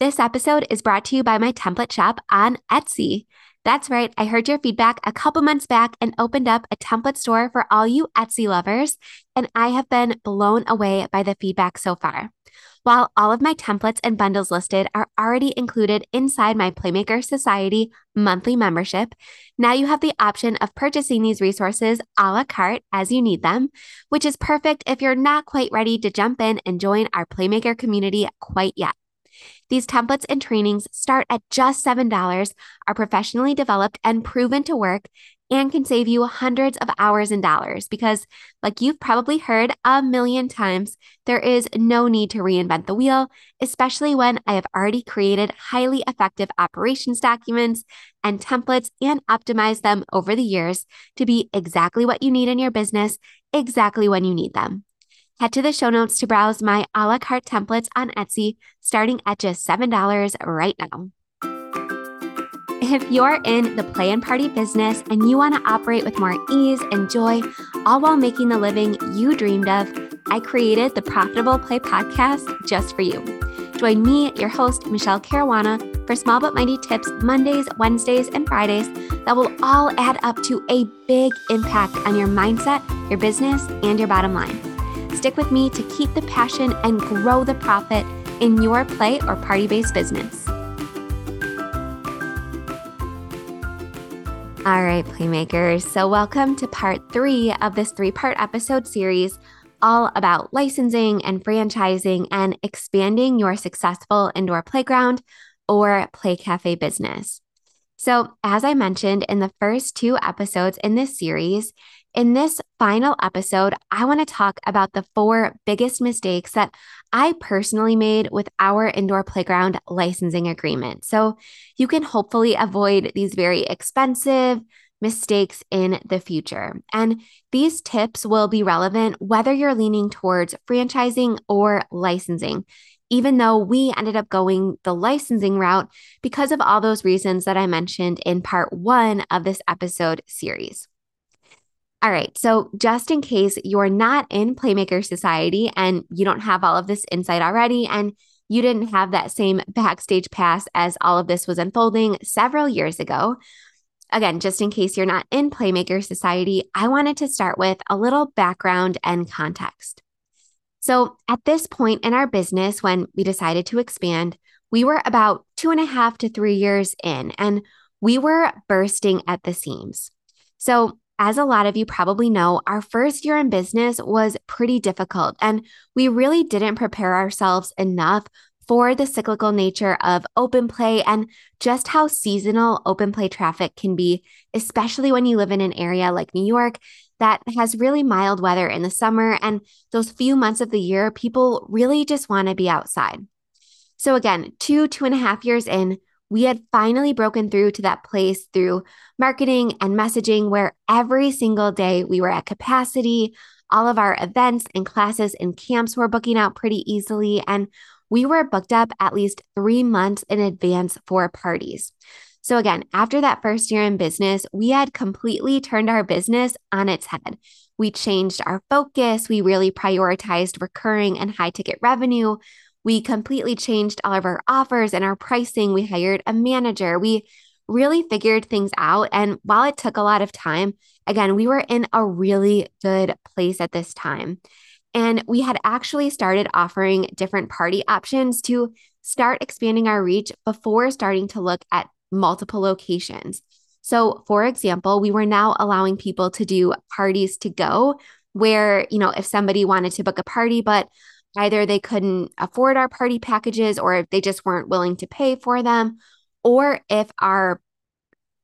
This episode is brought to you by my template shop on Etsy. That's right, I heard your feedback a couple months back and opened up a template store for all you Etsy lovers, and I have been blown away by the feedback so far. While all of my templates and bundles listed are already included inside my Playmaker Society monthly membership, now you have the option of purchasing these resources a la carte as you need them, which is perfect if you're not quite ready to jump in and join our Playmaker community quite yet. These templates and trainings start at just $7, are professionally developed and proven to work, and can save you hundreds of hours and dollars because, like you've probably heard a million times, there is no need to reinvent the wheel, especially when I have already created highly effective operations documents and templates and optimized them over the years to be exactly what you need in your business, exactly when you need them. Head to the show notes to browse my a la carte templates on Etsy, starting at just $7 right now. If you're in the play and party business and you want to operate with more ease and joy, all while making the living you dreamed of, I created the Profitable Play podcast just for you. Join me, your host, Michele Caruana, for small but mighty tips Mondays, Wednesdays, and Fridays that will all add up to a big impact on your mindset, your business, and your bottom line. Stick with me to keep the passion and grow the profit in your play or party based business. All right, Playmakers. So, welcome to part three of this three part episode series, all about licensing and franchising and expanding your successful indoor playground or play cafe business. So, as I mentioned in the first two episodes in this series, in this final episode, I want to talk about the four biggest mistakes that I personally made with our indoor playground licensing agreement. So you can hopefully avoid these very expensive mistakes in the future. And these tips will be relevant whether you're leaning towards franchising or licensing. Even though we ended up going the licensing route because of all those reasons that I mentioned in part one of this episode series. All right. So, just in case you're not in Playmaker Society and you don't have all of this insight already, and you didn't have that same backstage pass as all of this was unfolding several years ago, again, just in case you're not in Playmaker Society, I wanted to start with a little background and context. So, at this point in our business, when we decided to expand, we were about two and a half to three years in, and we were bursting at the seams. So, as a lot of you probably know, our first year in business was pretty difficult, and we really didn't prepare ourselves enough for the cyclical nature of open play and just how seasonal open play traffic can be, especially when you live in an area like New York that has really mild weather in the summer. And those few months of the year, people really just want to be outside. So, again, two, two and a half years in, we had finally broken through to that place through marketing and messaging where every single day we were at capacity. All of our events and classes and camps were booking out pretty easily. And we were booked up at least three months in advance for parties. So, again, after that first year in business, we had completely turned our business on its head. We changed our focus. We really prioritized recurring and high ticket revenue. We completely changed all of our offers and our pricing. We hired a manager. We really figured things out. And while it took a lot of time, again, we were in a really good place at this time. And we had actually started offering different party options to start expanding our reach before starting to look at multiple locations. So, for example, we were now allowing people to do parties to go, where, you know, if somebody wanted to book a party, but Either they couldn't afford our party packages or if they just weren't willing to pay for them, or if our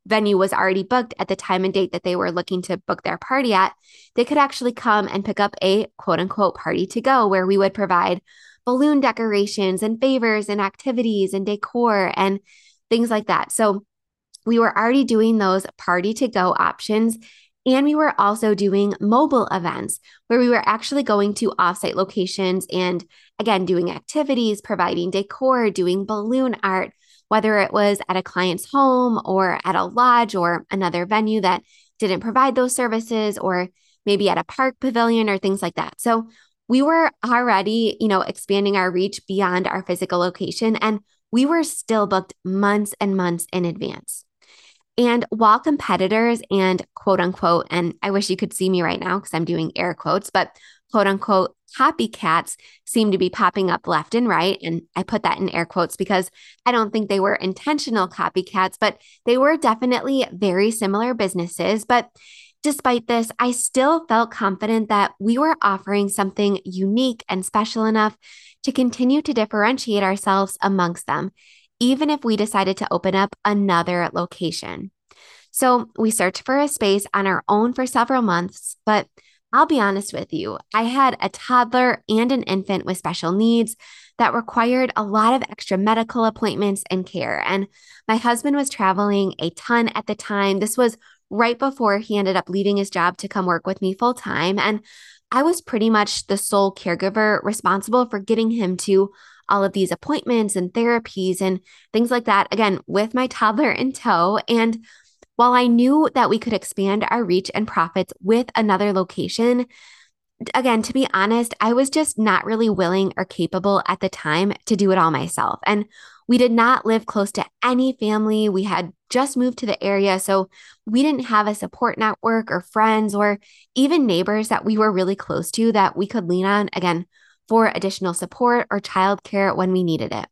venue was already booked at the time and date that they were looking to book their party at, they could actually come and pick up a quote unquote party to go where we would provide balloon decorations and favors and activities and decor and things like that. So we were already doing those party to go options and we were also doing mobile events where we were actually going to offsite locations and, again, doing activities, providing decor, doing balloon art, whether it was at a client's home or at a lodge or another venue that didn't provide those services, or maybe at a park pavilion or things like that. So we were already, you know, expanding our reach beyond our physical location. And we were still booked months and months in advance. And while competitors and quote unquote, and I wish you could see me right now because I'm doing air quotes, but quote unquote copycats seem to be popping up left and right. And I put that in air quotes because I don't think they were intentional copycats, but they were definitely very similar businesses. But despite this, I still felt confident that we were offering something unique and special enough to continue to differentiate ourselves amongst them, even if we decided to open up another location. So we searched for a space on our own for several months, but I'll be honest with you, I had a toddler and an infant with special needs that required a lot of extra medical appointments and care. And my husband was traveling a ton at the time. This was right before he ended up leaving his job to come work with me full time. And I was pretty much the sole caregiver responsible for getting him to all of these appointments and therapies and things like that. Again, with my toddler in tow. And while I knew that we could expand our reach and profits with another location, again, to be honest, I was just not really willing or capable at the time to do it all myself. And we did not live close to any family. We had just moved to the area. So we didn't have a support network or friends or even neighbors that we were really close to that we could lean on again for additional support or childcare when we needed it.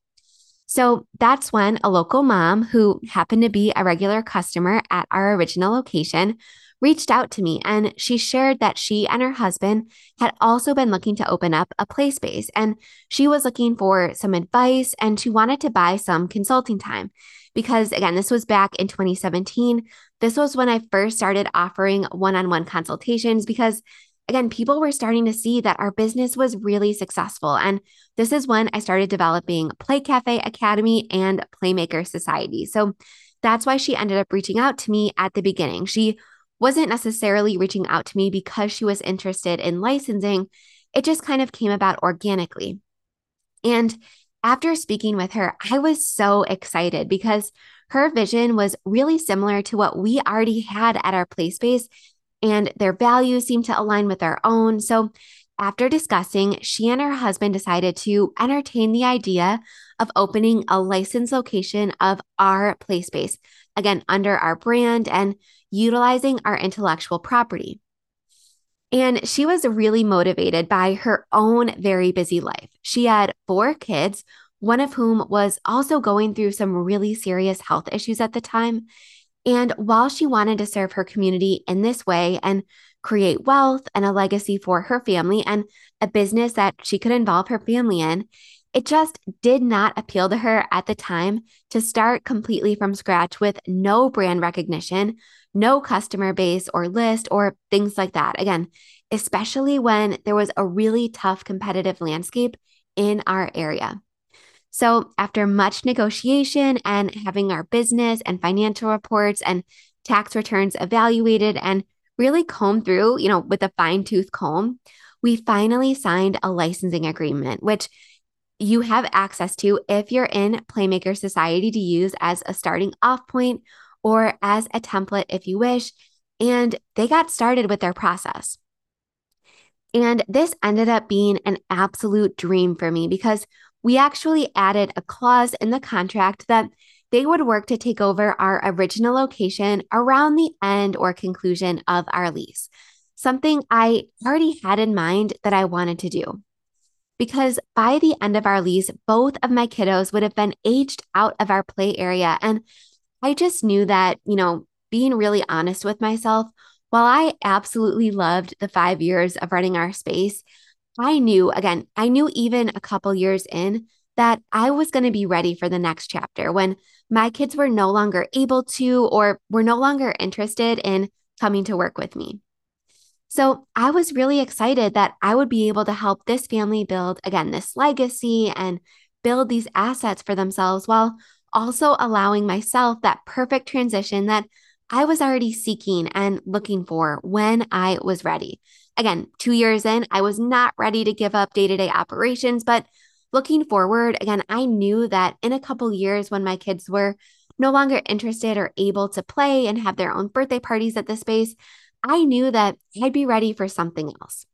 So that's when a local mom who happened to be a regular customer at our original location reached out to me and she shared that she and her husband had also been looking to open up a play space and she was looking for some advice and she wanted to buy some consulting time because again this was back in 2017 this was when I first started offering one-on-one consultations because again, people were starting to see that our business was really successful. And this is when I started developing Play Cafe Academy and Playmaker Society. So that's why she ended up reaching out to me at the beginning. She wasn't necessarily reaching out to me because she was interested in licensing, it just kind of came about organically. And after speaking with her, I was so excited because her vision was really similar to what we already had at our play space and their values seemed to align with our own. So, after discussing, she and her husband decided to entertain the idea of opening a licensed location of our play space, again, under our brand and utilizing our intellectual property. And she was really motivated by her own very busy life. She had four kids, one of whom was also going through some really serious health issues at the time. And while she wanted to serve her community in this way and create wealth and a legacy for her family and a business that she could involve her family in, it just did not appeal to her at the time to start completely from scratch with no brand recognition, no customer base or list or things like that. Again, especially when there was a really tough competitive landscape in our area. So, after much negotiation and having our business and financial reports and tax returns evaluated and really combed through, you know, with a fine tooth comb, we finally signed a licensing agreement, which you have access to if you're in Playmaker Society to use as a starting off point or as a template if you wish. And they got started with their process. And this ended up being an absolute dream for me because we actually added a clause in the contract that they would work to take over our original location around the end or conclusion of our lease, something I already had in mind that I wanted to do. Because by the end of our lease, both of my kiddos would have been aged out of our play area. And I just knew that, you know, being really honest with myself, while I absolutely loved the five years of running our space, I knew, again, I knew even a couple years in that I was going to be ready for the next chapter when my kids were no longer able to or were no longer interested in coming to work with me. So I was really excited that I would be able to help this family build, again, this legacy and build these assets for themselves while also allowing myself that perfect transition that I was already seeking and looking for when I was ready. Again, two years in, I was not ready to give up day to day operations, but looking forward, again, I knew that in a couple years when my kids were no longer interested or able to play and have their own birthday parties at the space, I knew that I'd be ready for something else.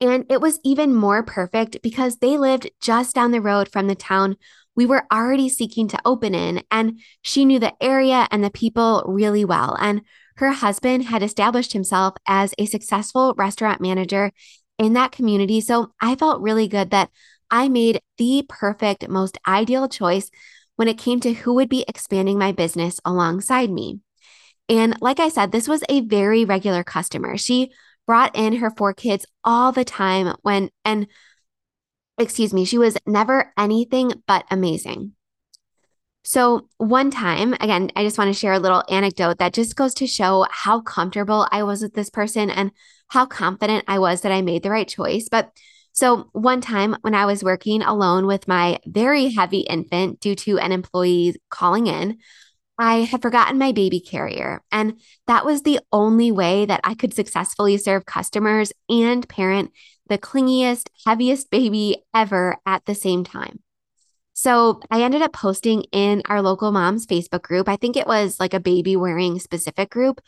And it was even more perfect because they lived just down the road from the town we were already seeking to open in, and she knew the area and the people really well. And her husband had established himself as a successful restaurant manager in that community. So I felt really good that I made the perfect, most ideal choice when it came to who would be expanding my business alongside me. And like I said, this was a very regular customer. She brought in her four kids all the time when, and excuse me, she was never anything but amazing. So, one time, again, I just want to share a little anecdote that just goes to show how comfortable I was with this person and how confident I was that I made the right choice. But so, one time when I was working alone with my very heavy infant due to an employee calling in, I had forgotten my baby carrier. And that was the only way that I could successfully serve customers and parent the clingiest, heaviest baby ever at the same time. So I ended up posting in our local mom's Facebook group. I think it was like a baby wearing specific group.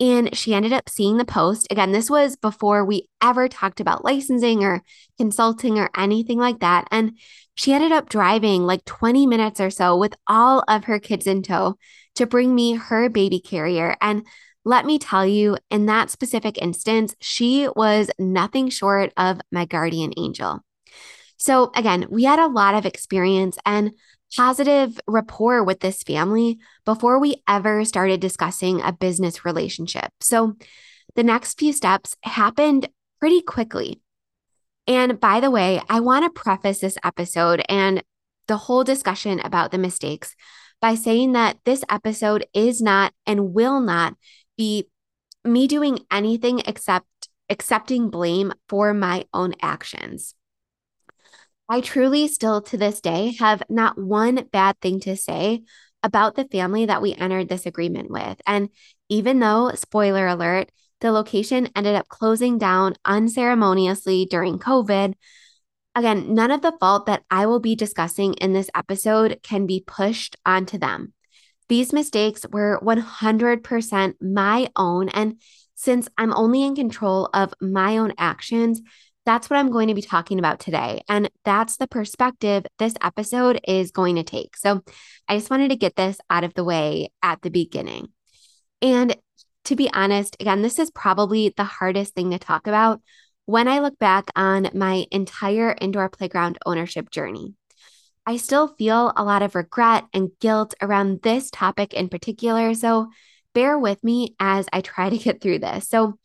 And she ended up seeing the post. Again, this was before we ever talked about licensing or consulting or anything like that. And she ended up driving like 20 minutes or so with all of her kids in tow to bring me her baby carrier. And let me tell you, in that specific instance, she was nothing short of my guardian angel. So, again, we had a lot of experience and positive rapport with this family before we ever started discussing a business relationship. So, the next few steps happened pretty quickly. And by the way, I want to preface this episode and the whole discussion about the mistakes by saying that this episode is not and will not be me doing anything except accepting blame for my own actions. I truly still to this day have not one bad thing to say about the family that we entered this agreement with. And even though, spoiler alert, the location ended up closing down unceremoniously during COVID, again, none of the fault that I will be discussing in this episode can be pushed onto them. These mistakes were 100% my own. And since I'm only in control of my own actions, that's what I'm going to be talking about today. And that's the perspective this episode is going to take. So I just wanted to get this out of the way at the beginning. And to be honest, again, this is probably the hardest thing to talk about when I look back on my entire indoor playground ownership journey. I still feel a lot of regret and guilt around this topic in particular. So bear with me as I try to get through this. So,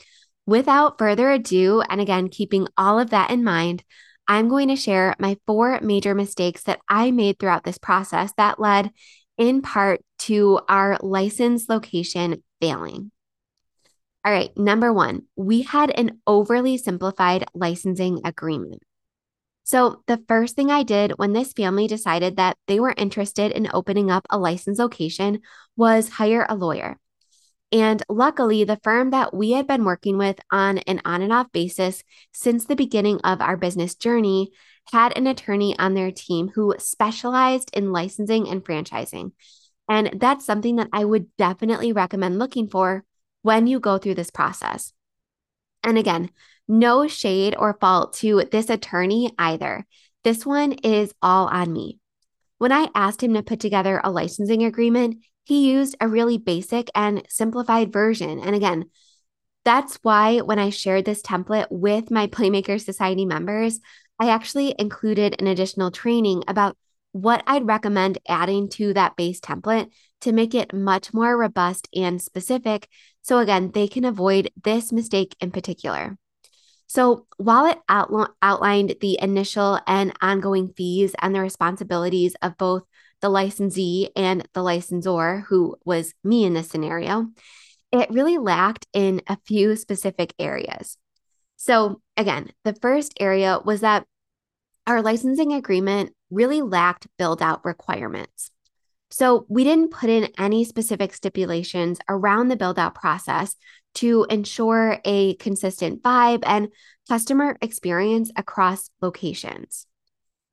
without further ado, and again, keeping all of that in mind, I'm going to share my four major mistakes that I made throughout this process that led in part to our license location failing. All right, number one, we had an overly simplified licensing agreement. So, the first thing I did when this family decided that they were interested in opening up a license location was hire a lawyer. And luckily, the firm that we had been working with on an on and off basis since the beginning of our business journey had an attorney on their team who specialized in licensing and franchising. And that's something that I would definitely recommend looking for when you go through this process. And again, no shade or fault to this attorney either. This one is all on me. When I asked him to put together a licensing agreement, he used a really basic and simplified version. And again, that's why when I shared this template with my Playmaker Society members, I actually included an additional training about what I'd recommend adding to that base template to make it much more robust and specific. So, again, they can avoid this mistake in particular. So, while it outl- outlined the initial and ongoing fees and the responsibilities of both the licensee and the licensor, who was me in this scenario, it really lacked in a few specific areas. So, again, the first area was that our licensing agreement really lacked build out requirements. So, we didn't put in any specific stipulations around the build out process to ensure a consistent vibe and customer experience across locations.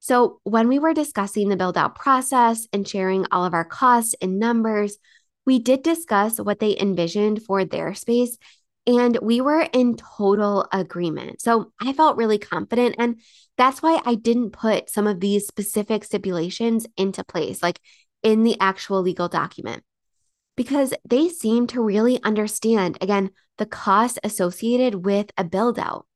So, when we were discussing the build out process and sharing all of our costs and numbers, we did discuss what they envisioned for their space And we were in total agreement. So I felt really confident. And that's why I didn't put some of these specific stipulations into place, like in the actual legal document, because they seem to really understand, again, the costs associated with a build out.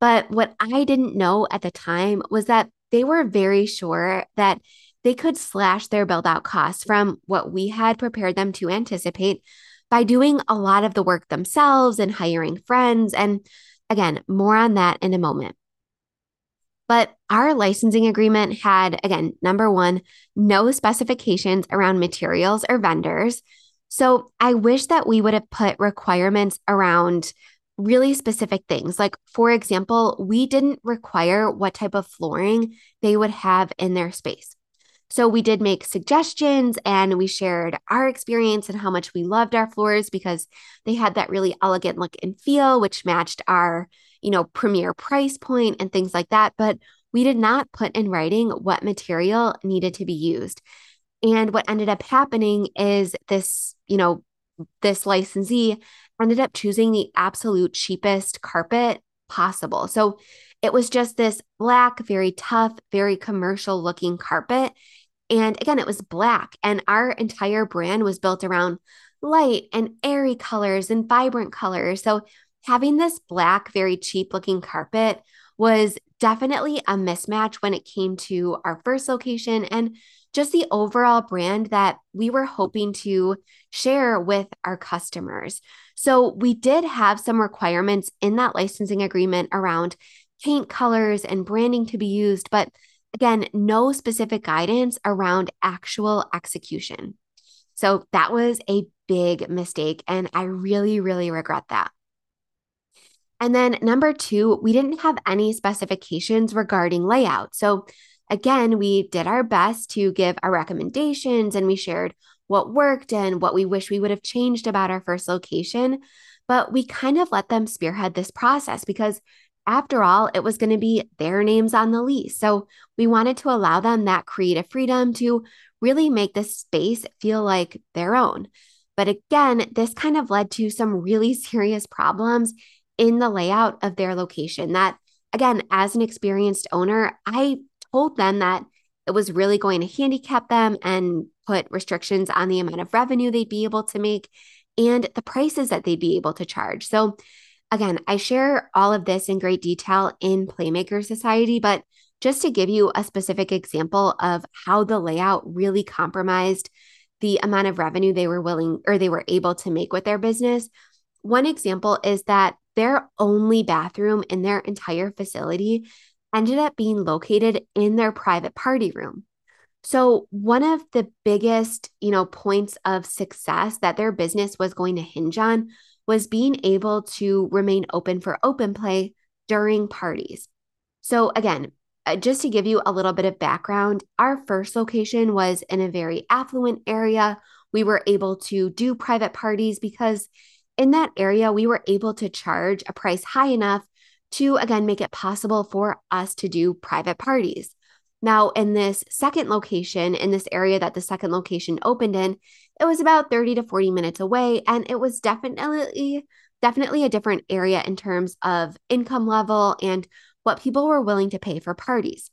But what I didn't know at the time was that they were very sure that they could slash their build out costs from what we had prepared them to anticipate by doing a lot of the work themselves and hiring friends. And again, more on that in a moment. But our licensing agreement had, again, number one, no specifications around materials or vendors. So I wish that we would have put requirements around really specific things. Like, for example, we didn't require what type of flooring they would have in their space. So we did make suggestions and we shared our experience and how much we loved our floors because they had that really elegant look and feel, which matched our, you know, premier price point and things like that. But we did not put in writing what material needed to be used. And what ended up happening is this, you know, this licensee ended up choosing the absolute cheapest carpet possible. So it was just this black, very tough, very commercial looking carpet. And again, it was black. And our entire brand was built around light and airy colors and vibrant colors. So having this black, very cheap looking carpet was definitely a mismatch when it came to our first location and just the overall brand that we were hoping to share with our customers. So, we did have some requirements in that licensing agreement around paint colors and branding to be used, but again, no specific guidance around actual execution. So, that was a big mistake, and I really, really regret that. And then number two, we didn't have any specifications regarding layout. So again, we did our best to give our recommendations and we shared what worked and what we wish we would have changed about our first location. But we kind of let them spearhead this process because after all, it was going to be their names on the lease. So we wanted to allow them that creative freedom to really make this space feel like their own. But again, this kind of led to some really serious problems in the layout of their location. That, again, as an experienced owner, I told them that it was really going to handicap them and put restrictions on the amount of revenue they'd be able to make and the prices that they'd be able to charge. So, again, I share all of this in great detail in Playmaker Society, but just to give you a specific example of how the layout really compromised the amount of revenue they were willing or they were able to make with their business. One example is that their only bathroom in their entire facility ended up being located in their private party room. So, one of the biggest, you know, points of success that their business was going to hinge on was being able to remain open for open play during parties. So, again, uh, just to give you a little bit of background, our first location was in a very affluent area. We were able to do private parties because in that area, we were able to charge a price high enough to, again, make it possible for us to do private parties. Now, in this second location, in this area that the second location opened in, it was about 30 to 40 minutes away. And it was definitely, definitely a different area in terms of income level and what people were willing to pay for parties.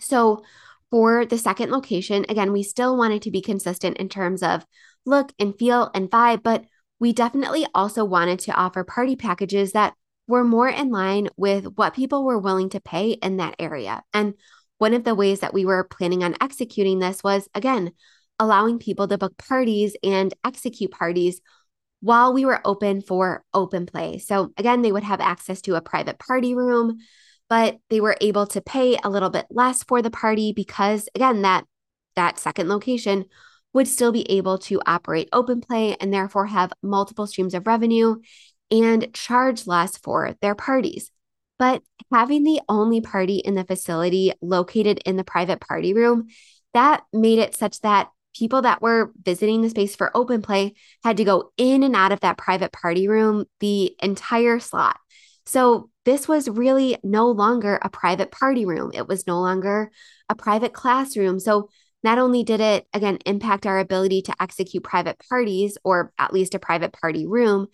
So, for the second location, again, we still wanted to be consistent in terms of look and feel and vibe, but we definitely also wanted to offer party packages that were more in line with what people were willing to pay in that area. And one of the ways that we were planning on executing this was, again, allowing people to book parties and execute parties while we were open for open play. So, again, they would have access to a private party room, but they were able to pay a little bit less for the party because, again, that that second location would still be able to operate open play and therefore have multiple streams of revenue and charge less for their parties. But having the only party in the facility located in the private party room, that made it such that people that were visiting the space for open play had to go in and out of that private party room the entire slot. So this was really no longer a private party room. It was no longer a private classroom. So not only did it, again, impact our ability to execute private parties or at least a private party room,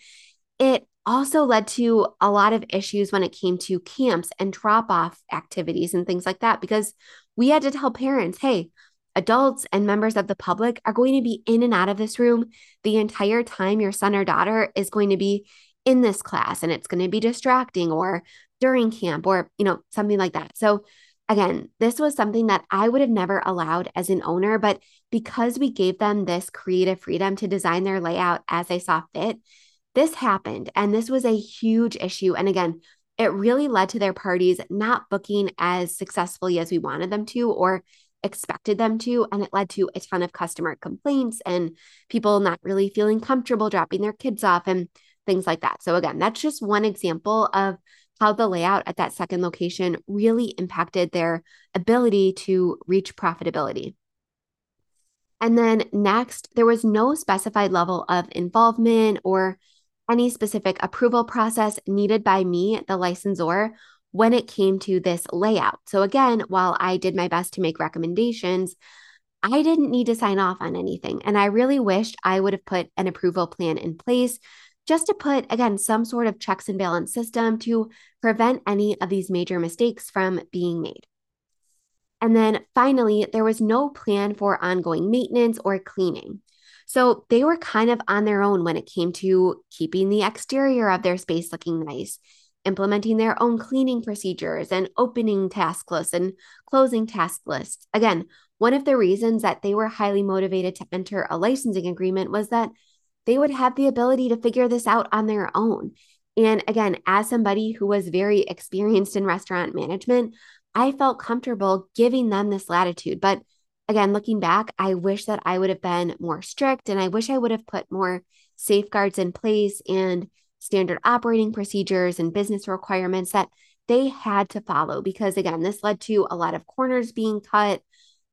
it also led to a lot of issues when it came to camps and drop off activities and things like that because we had to tell parents, hey, adults and members of the public are going to be in and out of this room the entire time your son or daughter is going to be in this class and it's going to be distracting or during camp or you know something like that. So again this was something that i would have never allowed as an owner but because we gave them this creative freedom to design their layout as they saw fit this happened and this was a huge issue and again it really led to their parties not booking as successfully as we wanted them to or expected them to. And it led to a ton of customer complaints and people not really feeling comfortable dropping their kids off and things like that. So, again, that's just one example of how the layout at that second location really impacted their ability to reach profitability. And then next, there was no specified level of involvement or any specific approval process needed by me, the licensor, when it came to this layout. So, again, while I did my best to make recommendations, I didn't need to sign off on anything. And I really wished I would have put an approval plan in place just to put, again, some sort of checks and balance system to prevent any of these major mistakes from being made. And then finally, there was no plan for ongoing maintenance or cleaning. So they were kind of on their own when it came to keeping the exterior of their space looking nice implementing their own cleaning procedures and opening task lists and closing task lists. Again, one of the reasons that they were highly motivated to enter a licensing agreement was that they would have the ability to figure this out on their own. And again, as somebody who was very experienced in restaurant management, I felt comfortable giving them this latitude. But again, looking back, I wish that I would have been more strict and I wish I would have put more safeguards in place and standard operating procedures and business requirements that they had to follow because again this led to a lot of corners being cut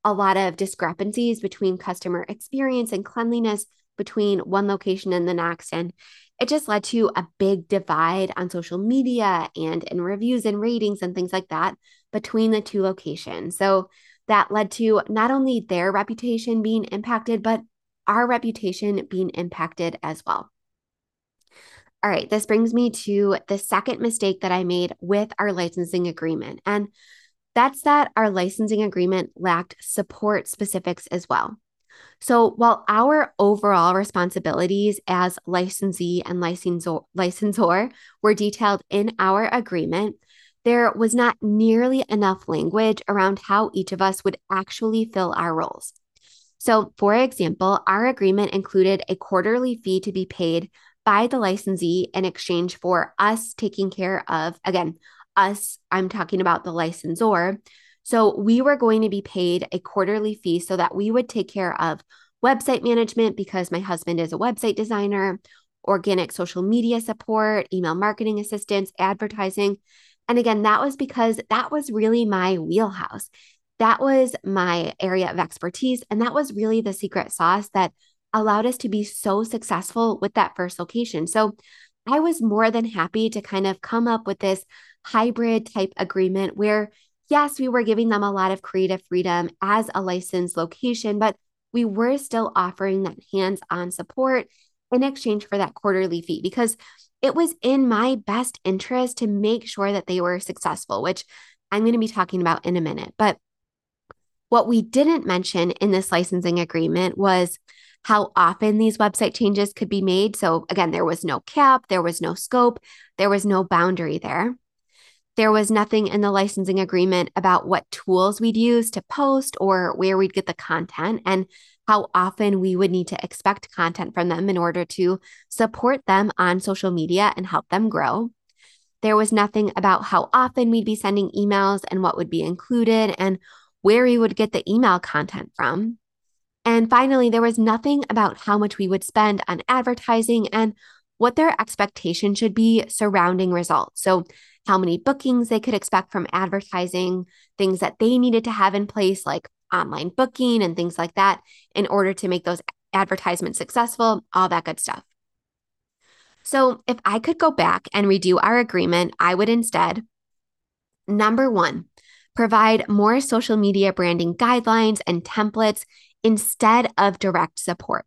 a lot of discrepancies between customer experience and cleanliness between one location and the next and it just led to a big divide on social media and in reviews and ratings and things like that between the two locations. So that led to not only their reputation being impacted but our reputation being impacted as well all right, this brings me to the second mistake that I made with our licensing agreement. And that's that our licensing agreement lacked support specifics as well. So, while our overall responsibilities as licensee and licensor, licensor were detailed in our agreement, there was not nearly enough language around how each of us would actually fill our roles. So, for example, our agreement included a quarterly fee to be paid by the licensee in exchange for us taking care of, again, us, I'm talking about the licensor. So we were going to be paid a quarterly fee so that we would take care of website management because my husband is a website designer, organic social media support, email marketing assistance, advertising. And again, that was because that was really my wheelhouse. That was my area of expertise. And that was really the secret sauce that allowed us to be so successful with that first location. So I was more than happy to kind of come up with this hybrid type agreement where, yes, we were giving them a lot of creative freedom as a licensed location, but we were still offering that hands on support in exchange for that quarterly fee because it was in my best interest to make sure that they were successful, which I'm going to be talking about in a minute. But what we didn't mention in this licensing agreement was how often these website changes could be made. So, again, there was no cap, there was no scope, there was no boundary there. There was nothing in the licensing agreement about what tools we'd use to post or where we'd get the content and how often we would need to expect content from them in order to support them on social media and help them grow. There was nothing about how often we'd be sending emails and what would be included and where we would get the email content from. And finally, there was nothing about how much we would spend on advertising and what their expectation should be surrounding results. So, how many bookings they could expect from advertising, things that they needed to have in place, like online booking and things like that, in order to make those advertisements successful, all that good stuff. So, if I could go back and redo our agreement, I would instead number one, provide more social media branding guidelines and templates instead of direct support.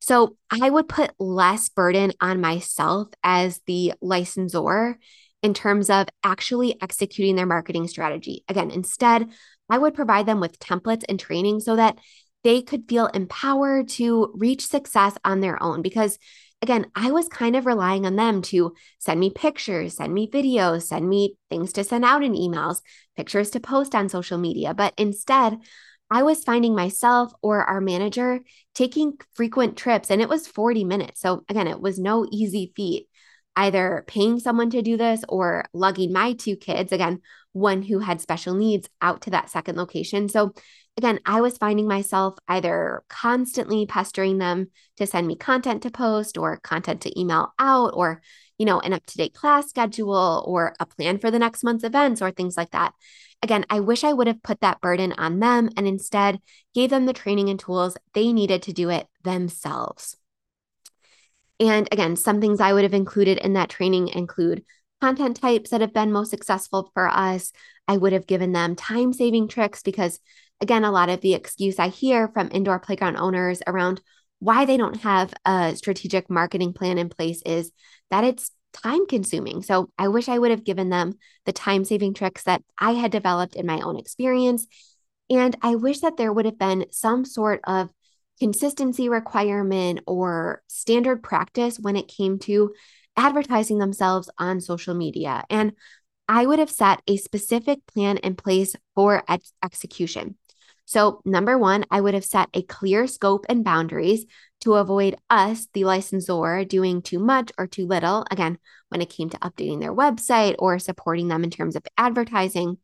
So I would put less burden on myself as the licensor in terms of actually executing their marketing strategy. Again, instead, I would provide them with templates and training so that they could feel empowered to reach success on their own. Because again, I was kind of relying on them to send me pictures, send me videos, send me things to send out in emails, pictures to post on social media. But instead, I was finding myself or our manager taking frequent trips, and it was 40 minutes. So, again, it was no easy feat either paying someone to do this or lugging my two kids, again, one who had special needs, out to that second location. So, again, I was finding myself either constantly pestering them to send me content to post or content to email out or, you know, an up to date class schedule or a plan for the next month's events or things like that. Again, I wish I would have put that burden on them and instead gave them the training and tools they needed to do it themselves. And again, some things I would have included in that training include content types that have been most successful for us. I would have given them time saving tricks because, again, a lot of the excuse I hear from indoor playground owners around why they don't have a strategic marketing plan in place is that it's time consuming. So I wish I would have given them the time saving tricks that I had developed in my own experience. And I wish that there would have been some sort of consistency requirement or standard practice when it came to advertising themselves on social media. And I would have set a specific plan in place for ex- execution. So, number one, I would have set a clear scope and boundaries to avoid us, the licensor, doing too much or too little. Again, when it came to updating their website or supporting them in terms of advertising,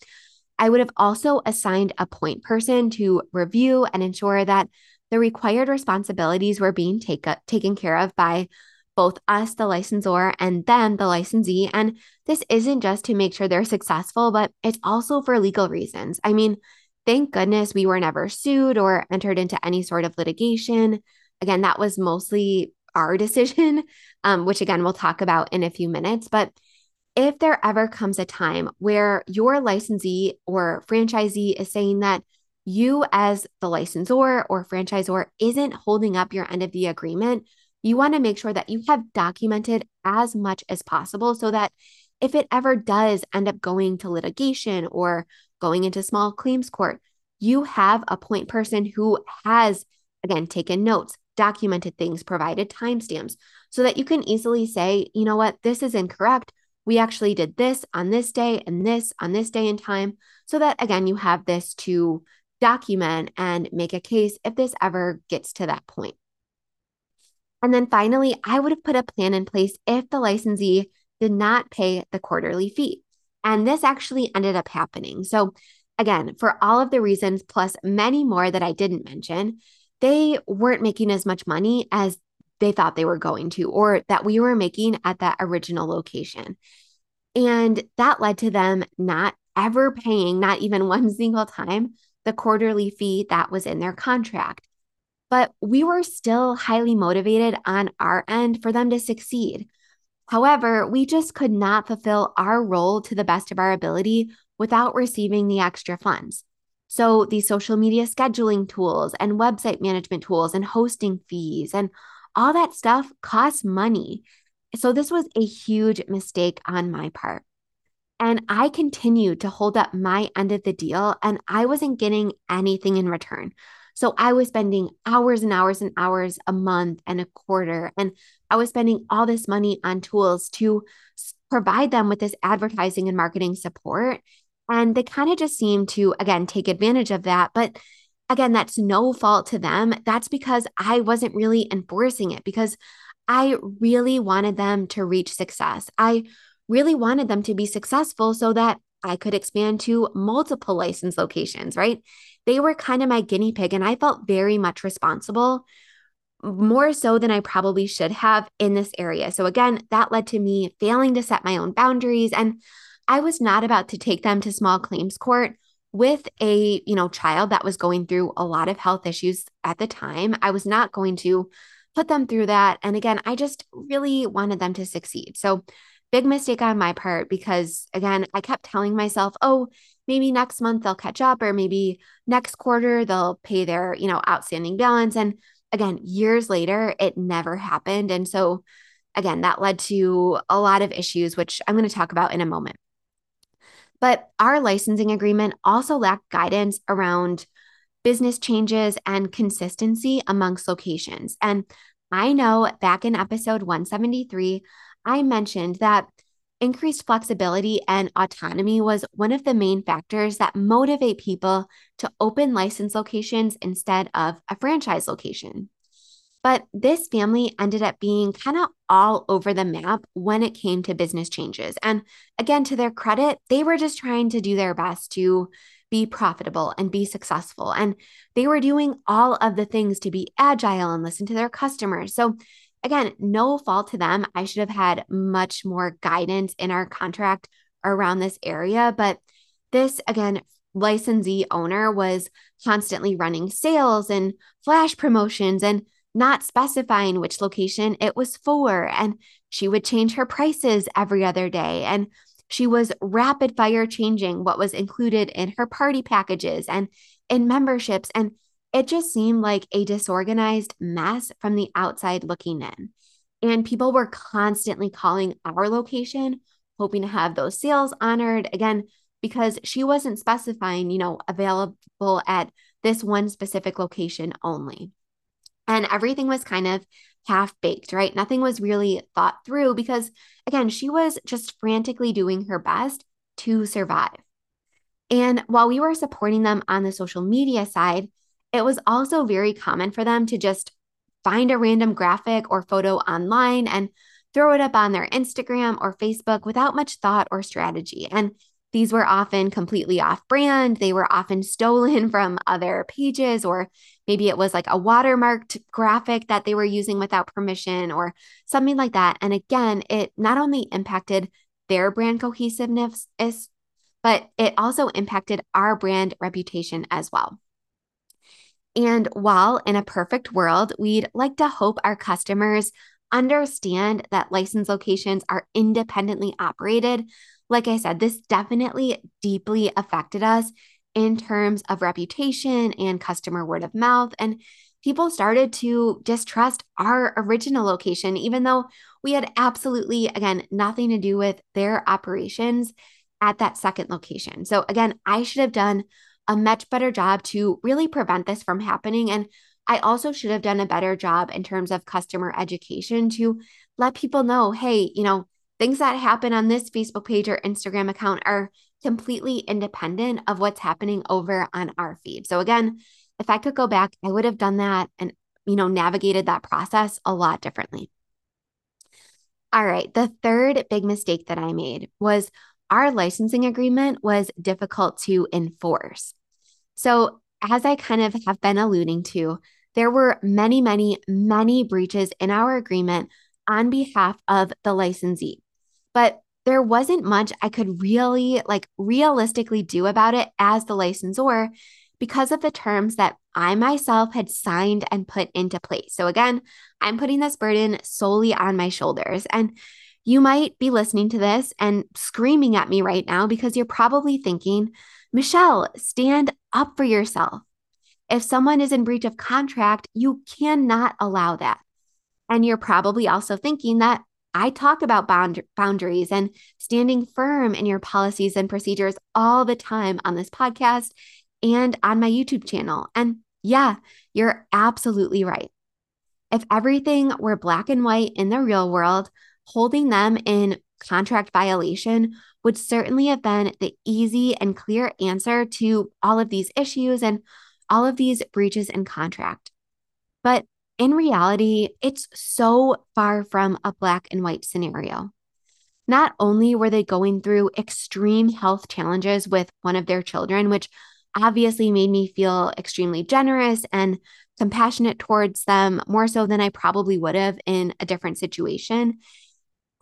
I would have also assigned a point person to review and ensure that the required responsibilities were being take, taken care of by both us, the licensor, and them, the licensee. And this isn't just to make sure they're successful, but it's also for legal reasons. I mean, thank goodness we were never sued or entered into any sort of litigation. Again, that was mostly our decision, um, which again, we'll talk about in a few minutes. But if there ever comes a time where your licensee or franchisee is saying that you, as the licensor or franchisor, isn't holding up your end of the agreement, you want to make sure that you have documented as much as possible so that if it ever does end up going to litigation or going into small claims court, you have a point person who has, again, taken notes, documented things, provided timestamps so that you can easily say, you know what, this is incorrect. We actually did this on this day and this on this day and time. So that, again, you have this to document and make a case if this ever gets to that point. And then finally, I would have put a plan in place if the licensee did not pay the quarterly fee. And this actually ended up happening. So, again, for all of the reasons, plus many more that I didn't mention, they weren't making as much money as they thought they were going to, or that we were making at that original location. And that led to them not ever paying, not even one single time, the quarterly fee that was in their contract but we were still highly motivated on our end for them to succeed. However, we just could not fulfill our role to the best of our ability without receiving the extra funds. So, the social media scheduling tools and website management tools and hosting fees and all that stuff costs money. So, this was a huge mistake on my part. And I continued to hold up my end of the deal, and I wasn't getting anything in return. So I was spending hours and hours and hours a month and a quarter. And I was spending all this money on tools to provide them with this advertising and marketing support. And they kind of just seem to, again, take advantage of that. But again, that's no fault to them. That's because I wasn't really enforcing it because I really wanted them to reach success. I really wanted them to be successful so that I could expand to multiple license locations, right? They were kind of my guinea pig, and I felt very much responsible, more so than I probably should have in this area. So, again, that led to me failing to set my own boundaries. And I was not about to take them to small claims court with a you know child that was going through a lot of health issues at the time i was not going to put them through that and again i just really wanted them to succeed so big mistake on my part because again, I kept telling myself, oh, maybe next month they'll catch up or maybe next quarter they'll pay their, you know, outstanding balance. And again, years later, it never happened. And so, again, that led to a lot of issues, which I'm going to talk about in a moment. But our licensing agreement also lacked guidance around business changes and consistency amongst locations. And I know back in episode 173, I mentioned that increased flexibility and autonomy was one of the main factors that motivate people to open license locations instead of a franchise location. But this family ended up being kind of all over the map when it came to business changes. And again, to their credit, they were just trying to do their best to be profitable and be successful. And they were doing all of the things to be agile and listen to their customers. So, again, no fault to them. I should have had much more guidance in our contract around this area. But this, again, licensee owner was constantly running sales and flash promotions and not specifying which location it was for. And she would change her prices every other day. And she was rapid fire changing what was included in her party packages and in memberships. And it just seemed like a disorganized mess from the outside looking in. And people were constantly calling our location, hoping to have those sales honored again, because she wasn't specifying, you know, available at this one specific location only. And everything was kind of half baked, right? Nothing was really thought through because, again, she was just frantically doing her best to survive. And while we were supporting them on the social media side, it was also very common for them to just find a random graphic or photo online and throw it up on their Instagram or Facebook without much thought or strategy. And these were often completely off brand. They were often stolen from other pages, or maybe it was like a watermarked graphic that they were using without permission or something like that. And again, it not only impacted their brand cohesiveness, but it also impacted our brand reputation as well. And while in a perfect world, we'd like to hope our customers understand that license locations are independently operated like I said, this definitely deeply affected us in terms of reputation and customer word of mouth. And people started to distrust our original location, even though we had absolutely, again, nothing to do with their operations at that second location. So, again, I should have done a much better job to really prevent this from happening. And I also should have done a better job in terms of customer education to let people know hey, you know, things that happen on this Facebook page or Instagram account are completely independent of what's happening over on our feed. So again, if I could go back, I would have done that and you know navigated that process a lot differently. All right, the third big mistake that I made was our licensing agreement was difficult to enforce. So, as I kind of have been alluding to, there were many, many, many breaches in our agreement on behalf of the licensee but there wasn't much I could really like realistically do about it as the licensor because of the terms that I myself had signed and put into place. So again, I'm putting this burden solely on my shoulders. And you might be listening to this and screaming at me right now because you're probably thinking, Michele, stand up for yourself. If someone is in breach of contract, you cannot allow that. And you're probably also thinking that I talk about bound- boundaries and standing firm in your policies and procedures all the time on this podcast and on my YouTube channel. And yeah, you're absolutely right. If everything were black and white in the real world, holding them in contract violation would certainly have been the easy and clear answer to all of these issues and all of these breaches in contract. But in reality, it's so far from a black and white scenario. Not only were they going through extreme health challenges with one of their children, which obviously made me feel extremely generous and compassionate towards them, more so than I probably would have in a different situation.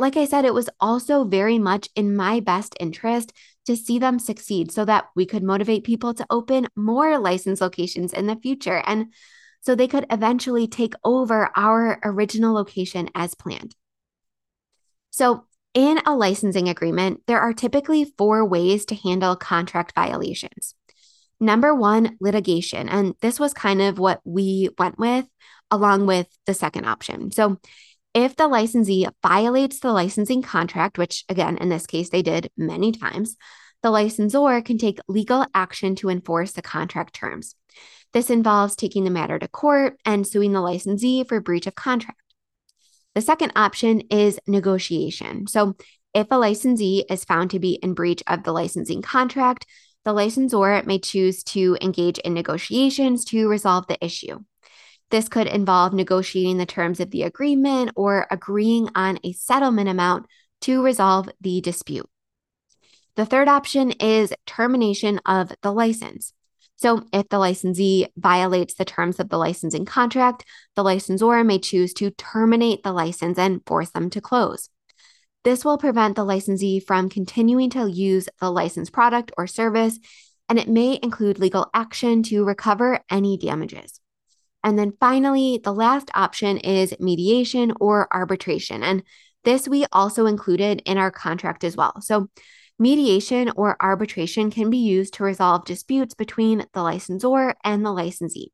Like I said, it was also very much in my best interest to see them succeed so that we could motivate people to open more license locations in the future. And so they could eventually take over our original location as planned. So, in a licensing agreement, there are typically four ways to handle contract violations. Number one, litigation. And this was kind of what we went with along with the second option. So, if the licensee violates the licensing contract, which again, in this case, they did many times, the licensor can take legal action to enforce the contract terms. This involves taking the matter to court and suing the licensee for breach of contract. The second option is negotiation. So, if a licensee is found to be in breach of the licensing contract, the licensor may choose to engage in negotiations to resolve the issue. This could involve negotiating the terms of the agreement or agreeing on a settlement amount to resolve the dispute. The third option is termination of the license. So, if the licensee violates the terms of the licensing contract, the licensor may choose to terminate the license and force them to close. This will prevent the licensee from continuing to use the licensed product or service, and it may include legal action to recover any damages. And then finally, the last option is mediation or arbitration. And this we also included in our contract as well. So, mediation or arbitration can be used to resolve disputes between the licensor and the licensee.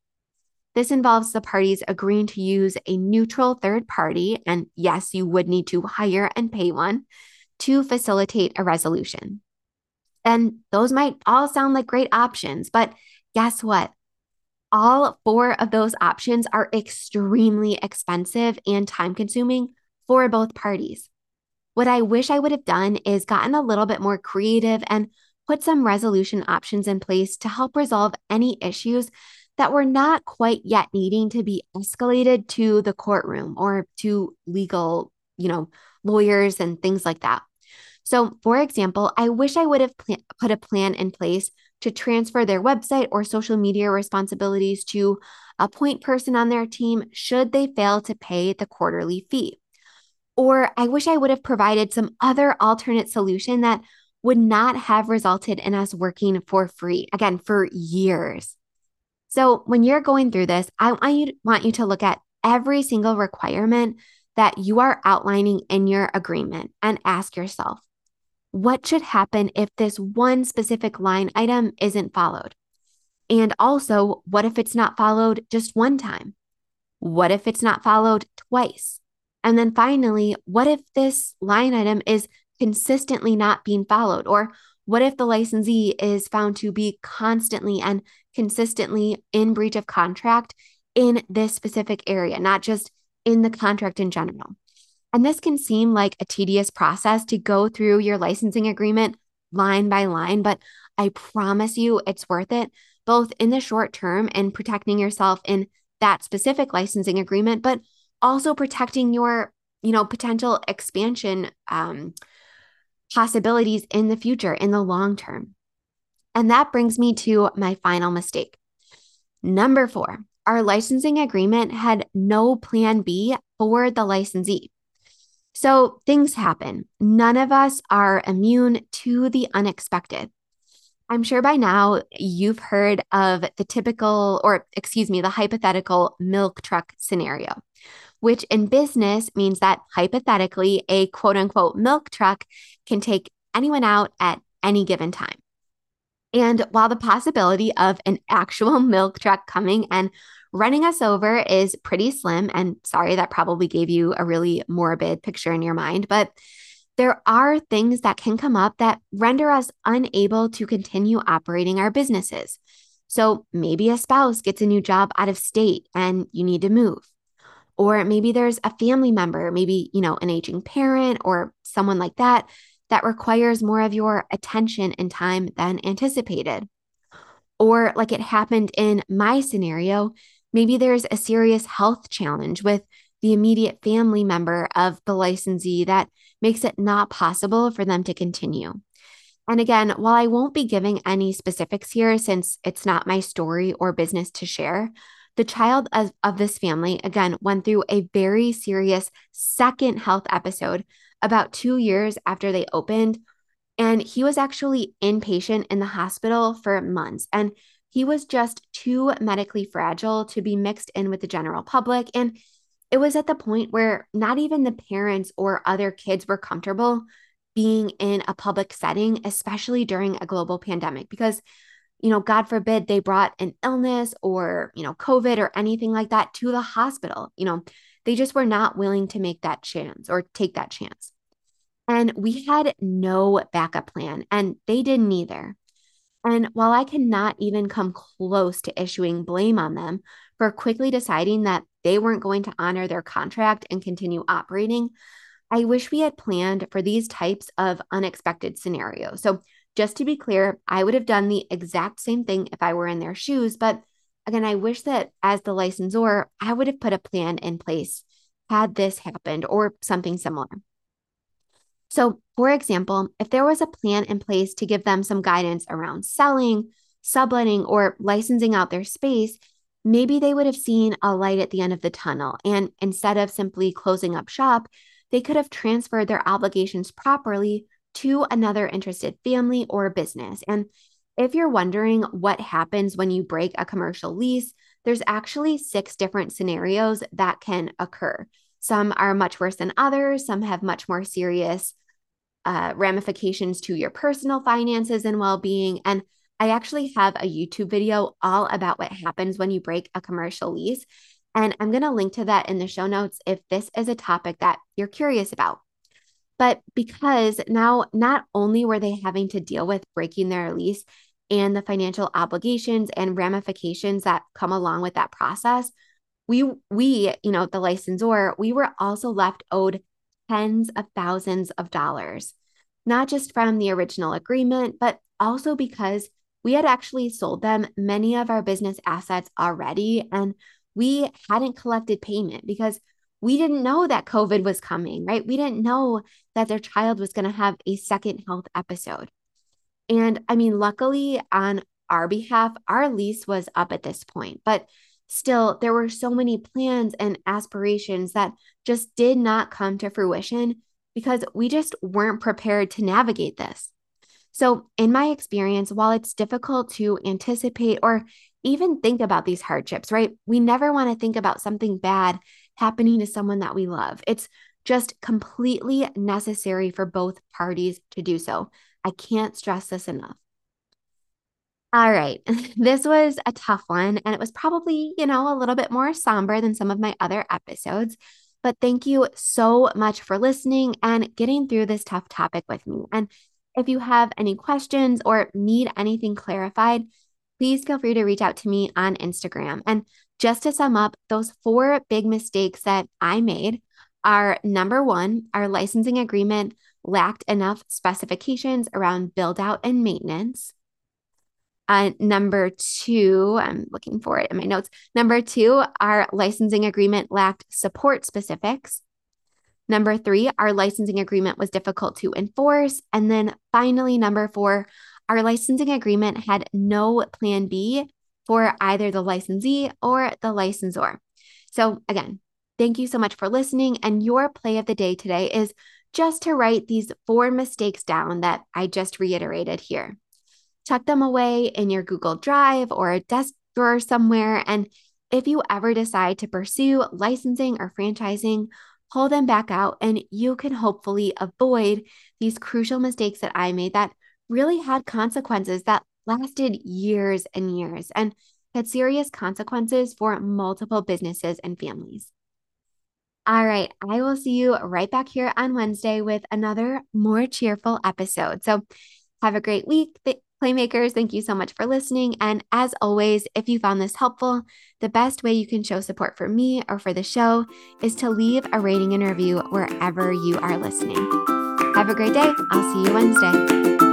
This involves the parties agreeing to use a neutral third party, and yes, you would need to hire and pay one to facilitate a resolution. And those might all sound like great options, but guess what? All four of those options are extremely expensive and time consuming for both parties. What I wish I would have done is gotten a little bit more creative and put some resolution options in place to help resolve any issues that were not quite yet needing to be escalated to the courtroom or to legal, you know, lawyers and things like that. So, for example, I wish I would have pl- put a plan in place to transfer their website or social media responsibilities to a point person on their team should they fail to pay the quarterly fee. Or I wish I would have provided some other alternate solution that would not have resulted in us working for free, again, for years. So when you're going through this, I want you, want you to look at every single requirement that you are outlining in your agreement and ask yourself, what should happen if this one specific line item isn't followed? And also, what if it's not followed just one time? What if it's not followed twice? And then finally, what if this line item is consistently not being followed? Or what if the licensee is found to be constantly and consistently in breach of contract in this specific area, not just in the contract in general? And this can seem like a tedious process to go through your licensing agreement line by line, but I promise you it's worth it, both in the short term and protecting yourself in that specific licensing agreement, but also protecting your, you know, potential expansion um, possibilities in the future, in the long term. And that brings me to my final mistake. Number four, our licensing agreement had no plan B for the licensee. So things happen. None of us are immune to the unexpected. I'm sure by now you've heard of the typical, or excuse me, the hypothetical milk truck scenario, which in business means that hypothetically, a quote unquote milk truck can take anyone out at any given time. And while the possibility of an actual milk truck coming and running us over is pretty slim. And sorry, that probably gave you a really morbid picture in your mind, but there are things that can come up that render us unable to continue operating our businesses. So maybe a spouse gets a new job out of state and you need to move. Or maybe there's a family member, maybe, you know, an aging parent or someone like that, that requires more of your attention and time than anticipated. Or like it happened in my scenario, Maybe there's a serious health challenge with the immediate family member of the licensee that makes it not possible for them to continue. And again, while I won't be giving any specifics here since it's not my story or business to share, the child of, of this family, again, went through a very serious second health episode about two years after they opened. And he was actually inpatient in the hospital for months. And he was just too medically fragile to be mixed in with the general public. And it was at the point where not even the parents or other kids were comfortable being in a public setting, especially during a global pandemic, because you know, God forbid they brought an illness or, you know, COVID or anything like that to the hospital. You know, they just were not willing to make that chance or take that chance. And we had no backup plan, and they didn't either. And while I cannot even come close to issuing blame on them for quickly deciding that they weren't going to honor their contract and continue operating, I wish we had planned for these types of unexpected scenarios. So, just to be clear, I would have done the exact same thing if I were in their shoes. But again, I wish that as the licensor, I would have put a plan in place had this happened or something similar. So, for example, if there was a plan in place to give them some guidance around selling, subletting, or licensing out their space, maybe they would have seen a light at the end of the tunnel. And instead of simply closing up shop, they could have transferred their obligations properly to another interested family or business. And if you're wondering what happens when you break a commercial lease, there's actually six different scenarios that can occur. Some are much worse than others, some have much more serious uh, ramifications to your personal finances and well being. And I actually have a YouTube video all about what happens when you break a commercial lease. And I'm going to link to that in the show notes if this is a topic that you're curious about. But because now not only were they having to deal with breaking their lease and the financial obligations and ramifications that come along with that process, we we, you know, the licensor, we were also left owed tens of thousands of dollars, not just from the original agreement, but also because we had actually sold them many of our business assets already and we hadn't collected payment because we didn't know that COVID was coming, right? We didn't know that their child was going to have a second health episode. And I mean, luckily on our behalf, our lease was up at this point, but still, there were so many plans and aspirations that just did not come to fruition because we just weren't prepared to navigate this. So, in my experience, while it's difficult to anticipate or even think about these hardships, right? We never want to think about something bad happening to someone that we love. It's just completely necessary for both parties to do so. I can't stress this enough. All right. This was a tough one, and it was probably, you know, a little bit more somber than some of my other episodes. But thank you so much for listening and getting through this tough topic with me. And if you have any questions or need anything clarified, please feel free to reach out to me on Instagram. And just to sum up, those four big mistakes that I made are number one, our licensing agreement lacked enough specifications around build out and maintenance. Uh, number two, I'm looking for it in my notes. Number two, our licensing agreement lacked support specifics. Number three, our licensing agreement was difficult to enforce. And then finally, number four, our licensing agreement had no plan B for either the licensee or the licensor. So, again, thank you so much for listening. And your play of the day today is just to write these four mistakes down that I just reiterated here tuck them away in your Google Drive or a desk drawer somewhere. And if you ever decide to pursue licensing or franchising, pull them back out and you can hopefully avoid these crucial mistakes that I made that really had consequences that lasted years and years and had serious consequences for multiple businesses and families. All right, I will see you right back here on Wednesday with another more cheerful episode. So, have a great week. Playmakers, thank you so much for listening. And as always, if you found this helpful, the best way you can show support for me or for the show is to leave a rating and review wherever you are listening. Have a great day. I'll see you Wednesday.